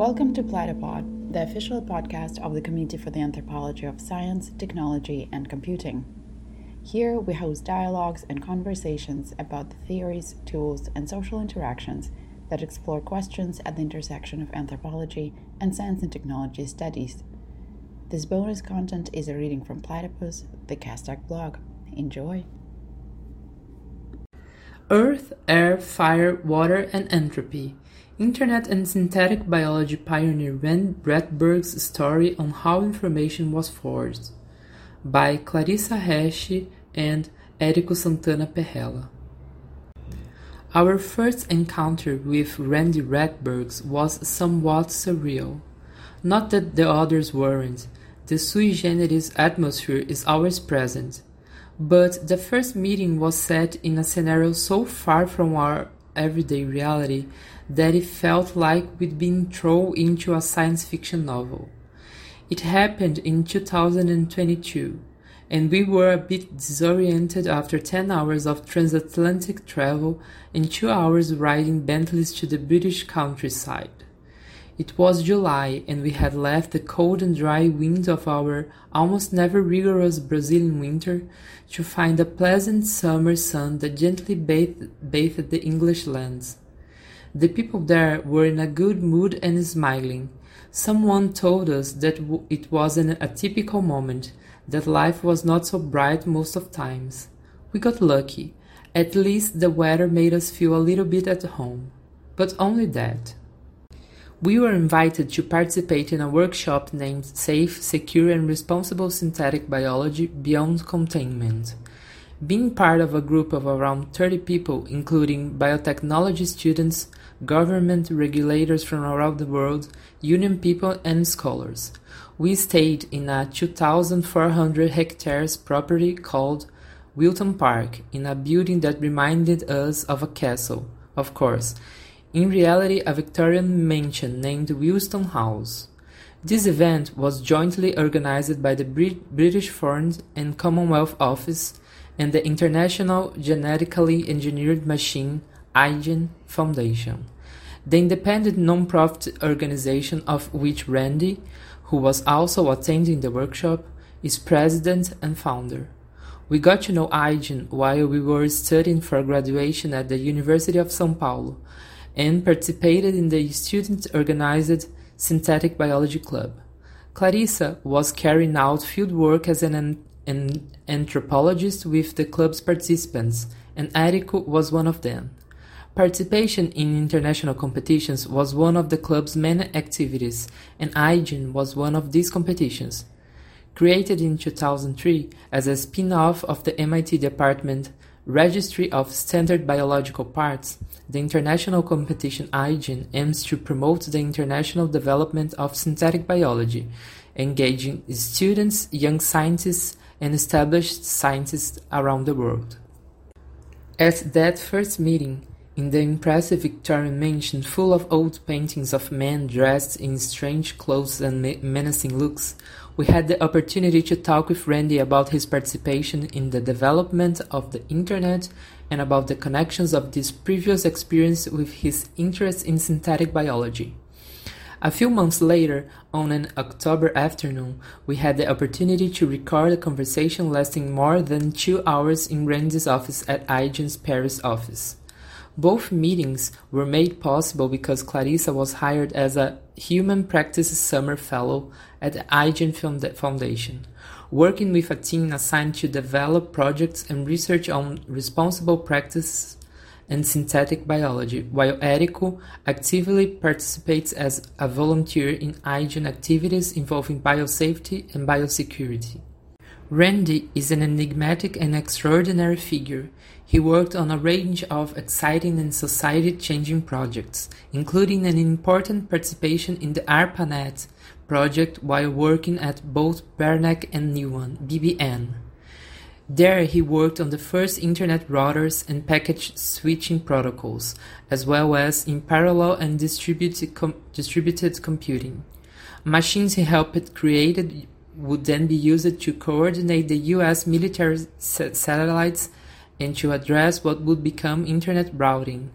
Welcome to Platypod, the official podcast of the Committee for the Anthropology of Science, Technology, and Computing. Here we host dialogues and conversations about the theories, tools, and social interactions that explore questions at the intersection of anthropology and science and technology studies. This bonus content is a reading from Platypus, the CASTAC blog. Enjoy! Earth, Air, Fire, Water, and Entropy Internet and synthetic biology pioneer Rand Rettberg's story on how information was forged, by Clarissa Reche and Érico Sant Anna Perrella. Our first encounter with Randy Bradberg was somewhat surreal. Not that the others weren't, the sui generis atmosphere is always present. But the first meeting was set in a scenario so far from our everyday reality that it felt like we'd been thrown into a science fiction novel. It happened in 2022, and we were a bit disoriented after 10 hours of transatlantic travel and 2 hours riding Bentleys to the British countryside. It was July, and we had left the cold and dry winds of our almost never rigorous Brazilian winter to find a pleasant summer sun that gently bathed, bathed the English lands. The people there were in a good mood and smiling. Someone told us that it was an atypical moment, that life was not so bright most of times. We got lucky. At least the weather made us feel a little bit at home. But only that. We were invited to participate in a workshop named Safe, Secure and Responsible Synthetic Biology Beyond Containment. Being part of a group of around 30 people, including biotechnology students, government regulators from around the world, union people, and scholars. We stayed in a 2,400 hectares property called Wilton Park, in a building that reminded us of a castle, of course, in reality a Victorian mansion named Wiston House. This event was jointly organized by the British Foreign and Commonwealth Office and the International Genetically Engineered Machine iGEM Foundation, the independent non-profit organization of which Randy, who was also attending the workshop, is president and founder. We got to know iGEM while we were studying for graduation at the University of São Paulo and participated in the student-organized Synthetic Biology Club. Clarissa was carrying out field work as an, an anthropologist with the club's participants, and Érico was one of them. Participation in international competitions was one of the club's main activities, and iGEM was one of these competitions. Created in 2003 as a spin-off of the MIT Department Registry of Standard Biological Parts, the international competition iGEM aims to promote the international development of synthetic biology, engaging students, young scientists, and established scientists around the world. At that first meeting, in the impressive Victorian mansion full of old paintings of men dressed in strange clothes and menacing looks, we had the opportunity to talk with Randy about his participation in the development of the Internet and about the connections of this previous experience with his interest in synthetic biology. A few months later, on an October afternoon, we had the opportunity to record a conversation lasting more than two hours in Randy's office at iGEM's Paris office. Both meetings were made possible because Clarissa was hired as a Human Practices Summer Fellow at the iGEM Foundation, working with a team assigned to develop projects and research on responsible practices and synthetic biology, while Érico actively participates as a volunteer in iGEM activities involving biosafety and biosecurity. Randy is an enigmatic and extraordinary figure. He worked on a range of exciting and society-changing projects, including an important participation in the ARPANET project while working at Bolt Beranek and Newman (BBN). There he worked on the first Internet routers and packet switching protocols, as well as in parallel and distributed, com distributed computing. Machines he helped created would then be used to coordinate the US military satellites and to address what would become Internet routing.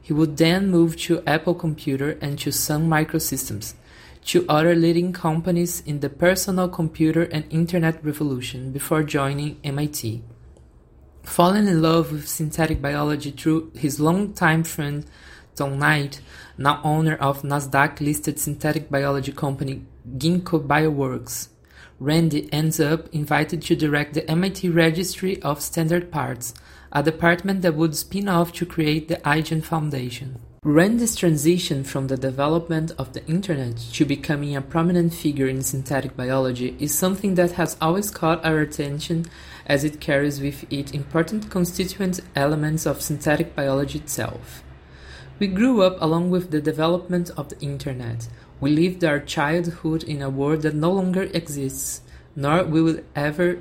He would then move to Apple Computer and to Sun Microsystems, two other leading companies in the personal computer and internet revolution before joining MIT. Falling in love with synthetic biology through his longtime friend Tom Knight, now owner of Nasdaq-listed synthetic biology company Ginkgo Bioworks, Randy ends up invited to direct the MIT Registry of Standard Parts, a department that would spin off to create the iGEM Foundation. Randy's transition from the development of the internet to becoming a prominent figure in synthetic biology is something that has always caught our attention as it carries with it important constituent elements of synthetic biology itself. We grew up along with the development of the internet. We lived our childhood in a world that no longer exists, nor will ever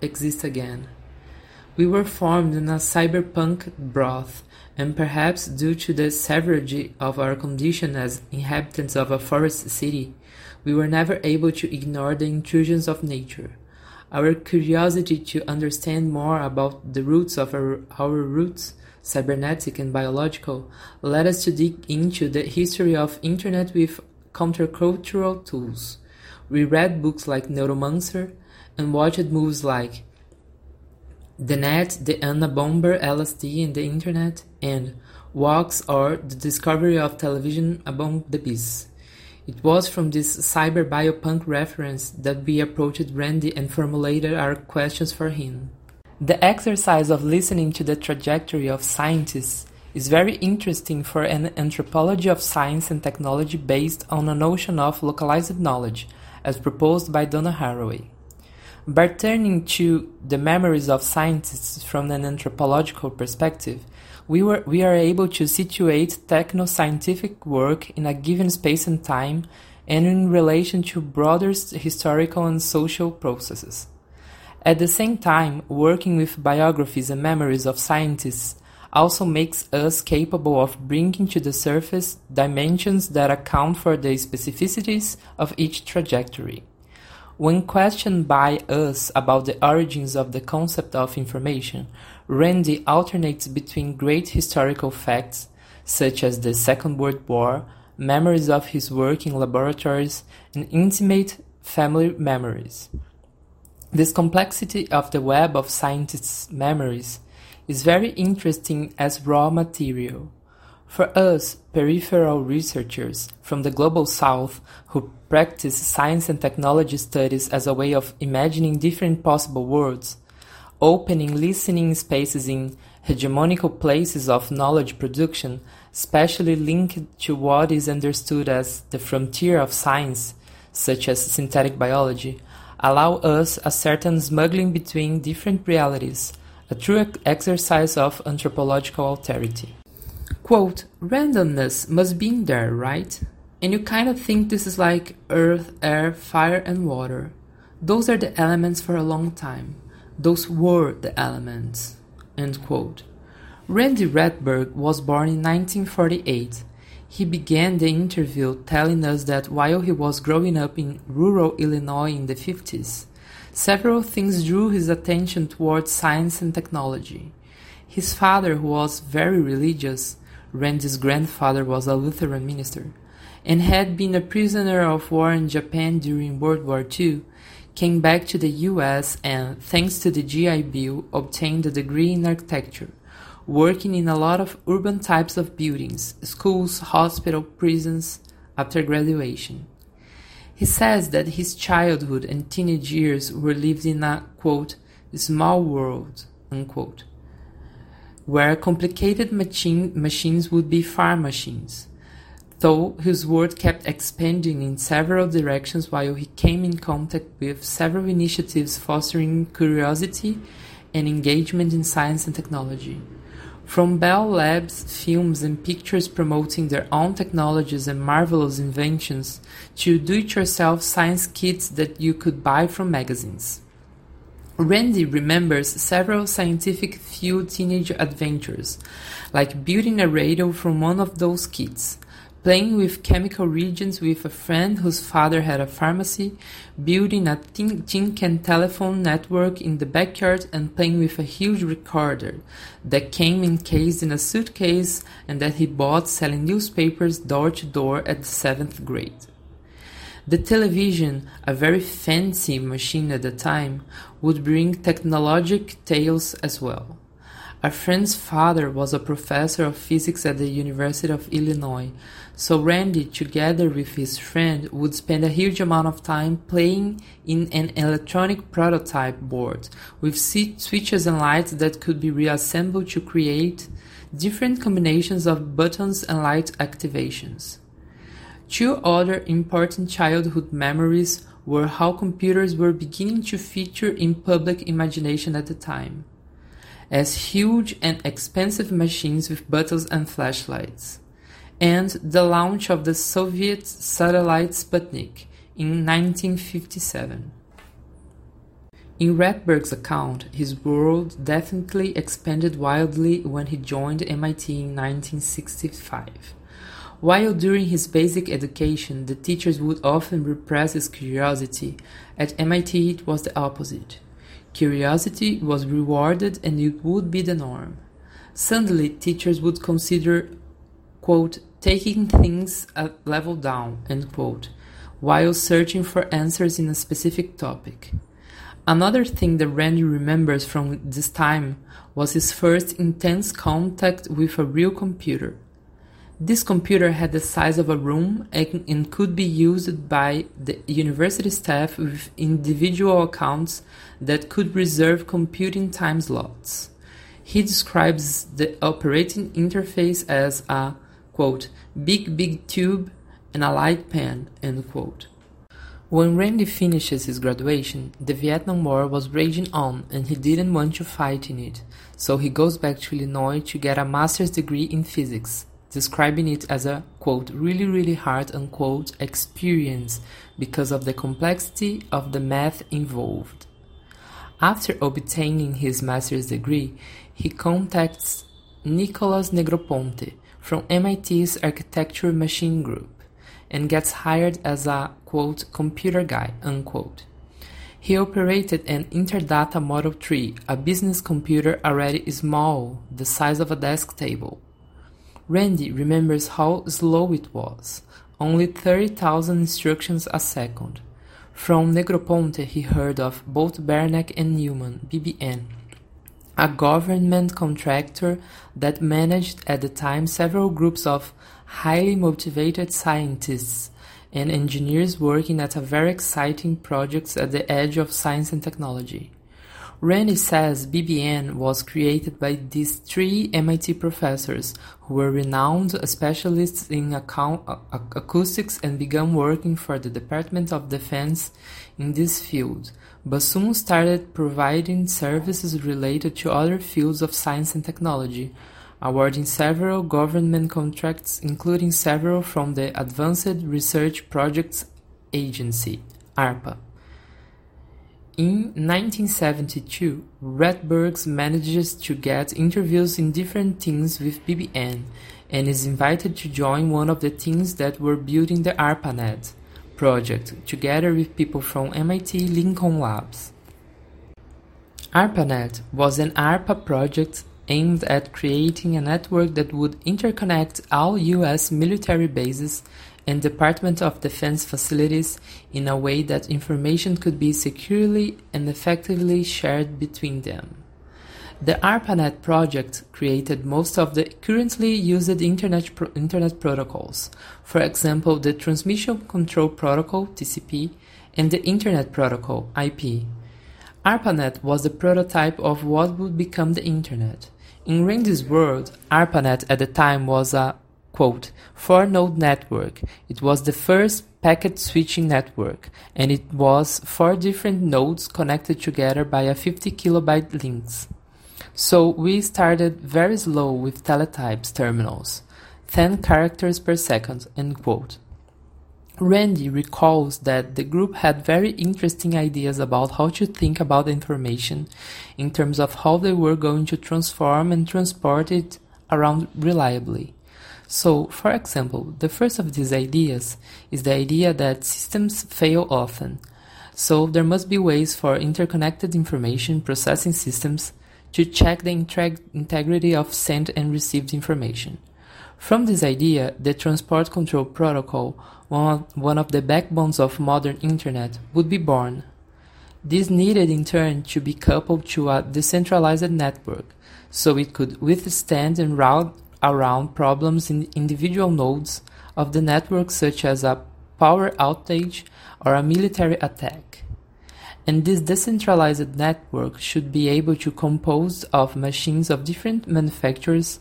exist again. We were formed in a cyberpunk broth, and perhaps due to the savagery of our condition as inhabitants of a forest city, we were never able to ignore the intrusions of nature. Our curiosity to understand more about the roots of our, our roots cybernetic and biological, led us to dig into the history of internet with countercultural tools. We read books like Neuromancer and watched movies like The Net, The Unabomber, LSD and the Internet, and Wax or The Discovery of Television Among the Beasts. It was from this cyber biopunk reference that we approached Randy and formulated our questions for him. The exercise of listening to the trajectory of scientists is very interesting for an anthropology of science and technology based on a notion of localized knowledge, as proposed by Donna Haraway. By turning to the memories of scientists from an anthropological perspective, we, were, we are able to situate techno-scientific work in a given space and time and in relation to broader historical and social processes. At the same time, working with biographies and memories of scientists also makes us capable of bringing to the surface dimensions that account for the specificities of each trajectory. When questioned by us about the origins of the concept of information, Randy alternates between great historical facts, such as the Second World War, memories of his work in laboratories, and intimate family memories. This complexity of the web of scientists' memories is very interesting as raw material. For us, peripheral researchers from the global south who practice science and technology studies as a way of imagining different possible worlds, opening listening spaces in hegemonical places of knowledge production, especially linked to what is understood as the frontier of science, such as synthetic biology, allow us a certain smuggling between different realities, a true exercise of anthropological alterity. Quote, randomness must be in there, right? And you kind of think this is like earth, air, fire, and water. Those are the elements for a long time. Those were the elements. End quote. Randy Rettberg was born in 1948 he began the interview telling us that while he was growing up in rural Illinois in the 50s, several things drew his attention towards science and technology. His father, who was very religious, Randy's grandfather was a Lutheran minister, and had been a prisoner of war in Japan during World War II, came back to the US and, thanks to the GI Bill, obtained a degree in architecture working in a lot of urban types of buildings, schools, hospitals, prisons, after graduation. He says that his childhood and teenage years were lived in a, quote, small world, unquote, where complicated machine, machines would be farm machines, though his world kept expanding in several directions while he came in contact with several initiatives fostering curiosity and engagement in science and technology. From Bell Labs films and pictures promoting their own technologies and marvelous inventions to do-it-yourself science kits that you could buy from magazines. Randy remembers several scientific field teenage adventures, like building a radio from one of those kits, playing with chemical reagents with a friend whose father had a pharmacy, building a tin, tin can telephone network in the backyard, and playing with a huge recorder that came encased in a suitcase and that he bought selling newspapers door to door at the seventh grade. The television, a very fancy machine at the time, would bring technologic tales as well. Our friend's father was a professor of physics at the University of Illinois, so Randy, together with his friend, would spend a huge amount of time playing in an electronic prototype board with switches and lights that could be reassembled to create different combinations of buttons and light activations. Two other important childhood memories were how computers were beginning to feature in public imagination at the time as huge and expensive machines with buttons and flashlights, and the launch of the Soviet satellite Sputnik in 1957. In Rettberg's account, his world definitely expanded wildly when he joined MIT in 1965. While during his basic education the teachers would often repress his curiosity, at MIT it was the opposite. Curiosity was rewarded and it would be the norm. Suddenly, teachers would consider, quote, taking things a level down, end quote, while searching for answers in a specific topic. Another thing that Randy remembers from this time was his first intense contact with a real computer. This computer had the size of a room and, could be used by the university staff with individual accounts that could reserve computing time slots. He describes the operating interface as a quote, big, big tube and a light pen. End quote. When Randy finishes his graduation, the Vietnam War was raging on and he didn't want to fight in it, so he goes back to Illinois to get a master's degree in physics describing it as a quote really really hard unquote experience because of the complexity of the math involved. After obtaining his master's degree, he contacts Nicholas Negroponte from MIT's Architecture Machine Group and gets hired as a quote computer guy unquote. He operated an Interdata Model 3, a business computer already small, the size of a desk table. Randy remembers how slow it was, only 30,000 instructions a second. From Negroponte he heard of Bolt Beranek and Newman, BBN, a government contractor that managed at the time several groups of highly motivated scientists and engineers working at a very exciting projects at the edge of science and technology. Randy says BBN was created by these three MIT professors who were renowned specialists in acoustics and began working for the Department of Defense in this field, but soon started providing services related to other fields of science and technology, awarding several government contracts, including several from the Advanced Research Projects Agency, ARPA. In 1972, Rettbergs manages to get interviews in different teams with BBN and is invited to join one of the teams that were building the ARPANET project together with people from MIT Lincoln Labs. ARPANET was an ARPA project aimed at creating a network that would interconnect all US military bases and Department of Defense facilities in a way that information could be securely and effectively shared between them. The ARPANET project created most of the currently used Internet, pro- Internet protocols, for example, the Transmission Control Protocol (TCP) and the Internet Protocol (IP). ARPANET was the prototype of what would become the Internet. In Randy's world, ARPANET at the time was a four-node network. It was the first packet switching network, and it was four different nodes connected together by a 50 kilobyte links. So we started very slow with teletypes terminals, 10 characters per second, end quote. Randy recalls that the group had very interesting ideas about how to think about information in terms of how they were going to transform and transport it around reliably. So, for example, the first of these ideas is the idea that systems fail often. So, there must be ways for interconnected information processing systems to check the integrity of sent and received information. From this idea, the Transport Control Protocol, one of the backbones of modern Internet, would be born. This needed in turn to be coupled to a decentralized network, so it could withstand and route around problems in individual nodes of the network such as a power outage or a military attack. And this decentralized network should be able to compose of machines of different manufacturers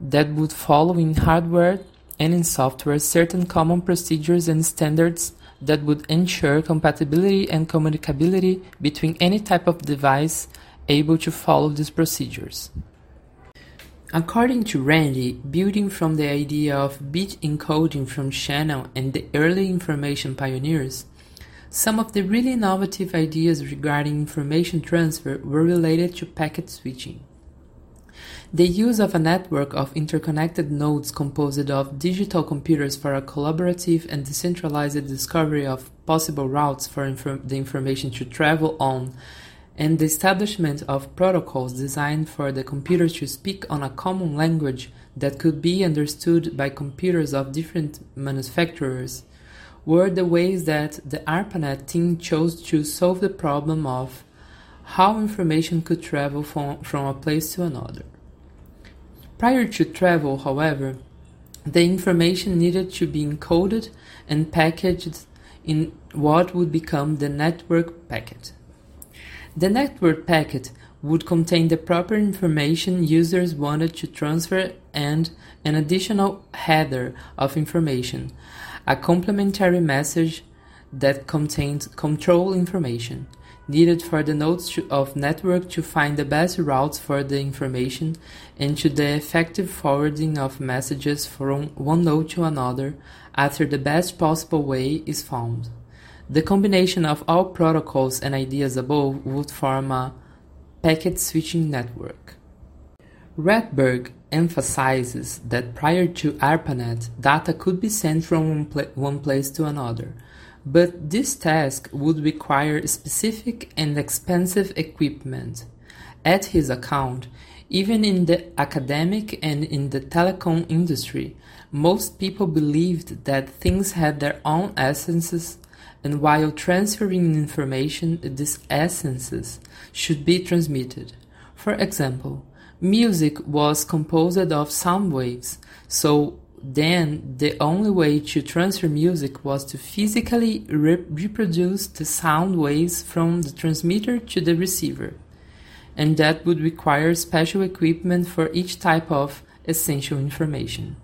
that would follow in hardware and in software certain common procedures and standards that would ensure compatibility and communicability between any type of device able to follow these procedures. According to Randy, building from the idea of bit encoding from Shannon and the early information pioneers, some of the really innovative ideas regarding information transfer were related to packet switching. The use of a network of interconnected nodes composed of digital computers for a collaborative and decentralized discovery of possible routes for the information to travel on and the establishment of protocols designed for the computer to speak on a common language that could be understood by computers of different manufacturers were the ways that the ARPANET team chose to solve the problem of how information could travel from, from a place to another. Prior to travel, however, the information needed to be encoded and packaged in what would become the network packet. The network packet would contain the proper information users wanted to transfer and an additional header of information, a complementary message that contains control information needed for the nodes of network to find the best routes for the information and to the effective forwarding of messages from one node to another after the best possible way is found. The combination of all protocols and ideas above would form a packet switching network. Rettberg emphasizes that prior to ARPANET, data could be sent from one, pla one place to another, but this task would require specific and expensive equipment. At his account, even in the academic and in the telecom industry, most people believed that things had their own essences and while transferring information, these essences should be transmitted. For example, music was composed of sound waves, so then the only way to transfer music was to physically re reproduce the sound waves from the transmitter to the receiver, and that would require special equipment for each type of essential information.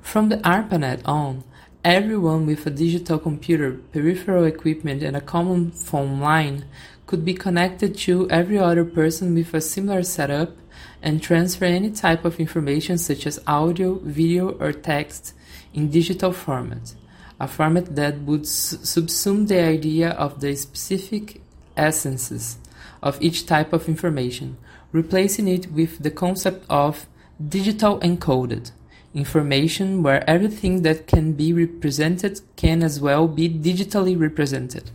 From the ARPANET on, Everyone with a digital computer, peripheral equipment and a common phone line could be connected to every other person with a similar setup and transfer any type of information such as audio, video or text in digital format, a format that would subsume the idea of the specific essences of each type of information, replacing it with the concept of digital encoded information where everything that can be represented can as well be digitally represented.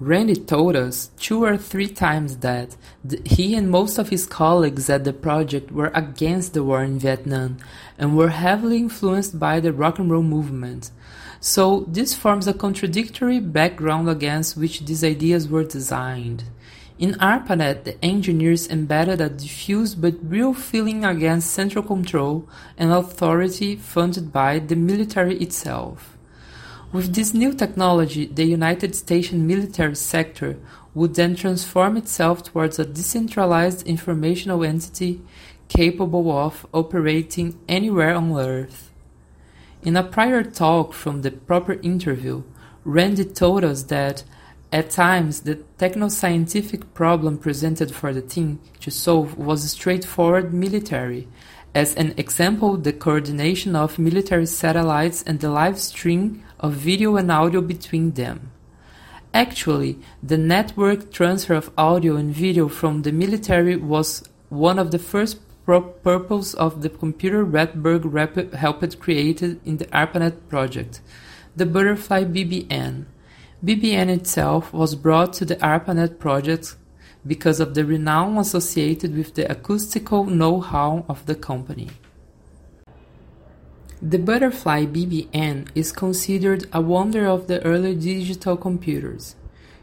Randy told us two or three times that he and most of his colleagues at the project were against the war in Vietnam and were heavily influenced by the rock and roll movement. So this forms a contradictory background against which these ideas were designed. In ARPANET, the engineers embedded a diffuse but real feeling against central control and authority funded by the military itself. With this new technology, the United States military sector would then transform itself towards a decentralized informational entity capable of operating anywhere on Earth. In a prior talk from the proper interview, Randy told us that at times, the techno-scientific problem presented for the team to solve was straightforward military. As an example, the coordination of military satellites and the live stream of video and audio between them. Actually, the network transfer of audio and video from the military was one of the first purposes of the computer Rettberg helped created in the ARPANET project, the Butterfly BBN. BBN itself was brought to the ARPANET project because of the renown associated with the acoustical know-how of the company. The Butterfly BBN is considered a wonder of the early digital computers.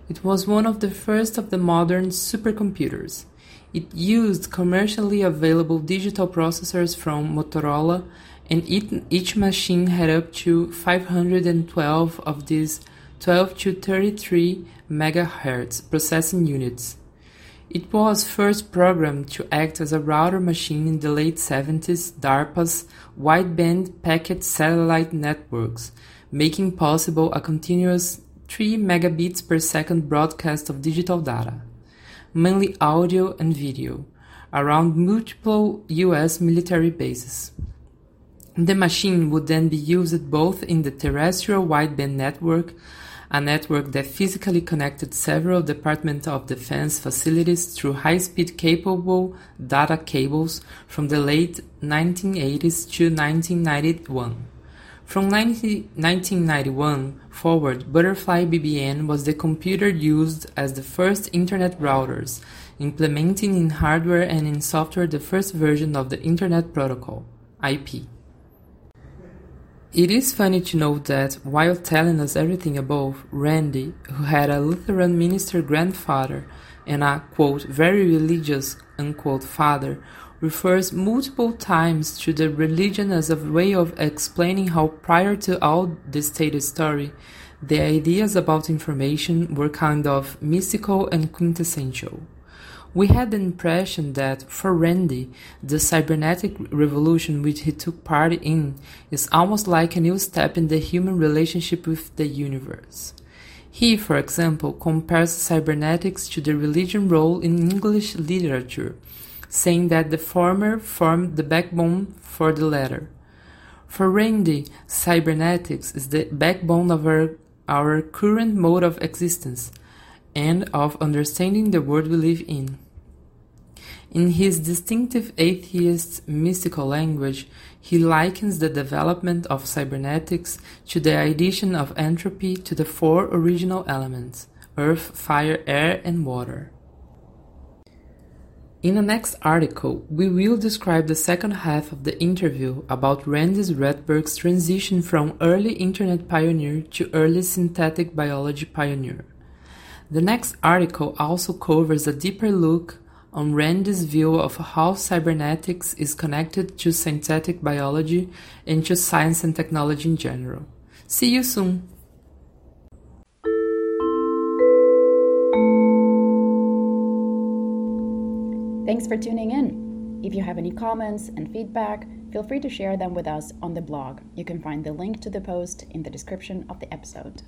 It was one of the first of the modern supercomputers. It used commercially available digital processors from Motorola, and each machine had up to 512 of these 12 to 33 MHz processing units. It was first programmed to act as a router machine in the late 70s DARPA's wideband packet satellite networks, making possible a continuous 3 megabits per second broadcast of digital data, mainly audio and video, around multiple US military bases. The machine would then be used both in the terrestrial wideband network a network that physically connected several Department of Defense facilities through high-speed capable data cables from the late 1980s to 1991. From 1991 forward, Butterfly BBN was the computer used as the first Internet routers, implementing in hardware and in software the first version of the Internet Protocol, IP. It is funny to note that, while telling us everything above, Randy, who had a Lutheran minister grandfather and a quote, very religious unquote, father, refers multiple times to the religion as a way of explaining how prior to all this stated story, the ideas about information were kind of mystical and quintessential. We had the impression that, for Randy, the cybernetic revolution which he took part in is almost like a new step in the human relationship with the universe. He, for example, compares cybernetics to the religion role in English literature, saying that the former formed the backbone for the latter. For Randy, cybernetics is the backbone of our, our current mode of existence and of understanding the world we live in. In his distinctive atheist mystical language, he likens the development of cybernetics to the addition of entropy to the four original elements earth, fire, air, and water. In the next article, we will describe the second half of the interview about Randy Rettberg's transition from early internet pioneer to early synthetic biology pioneer. The next article also covers a deeper look on Randy's view of how cybernetics is connected to synthetic biology and to science and technology in general. See you soon! Thanks for tuning in. If you have any comments and feedback, feel free to share them with us on the blog. You can find the link to the post in the description of the episode.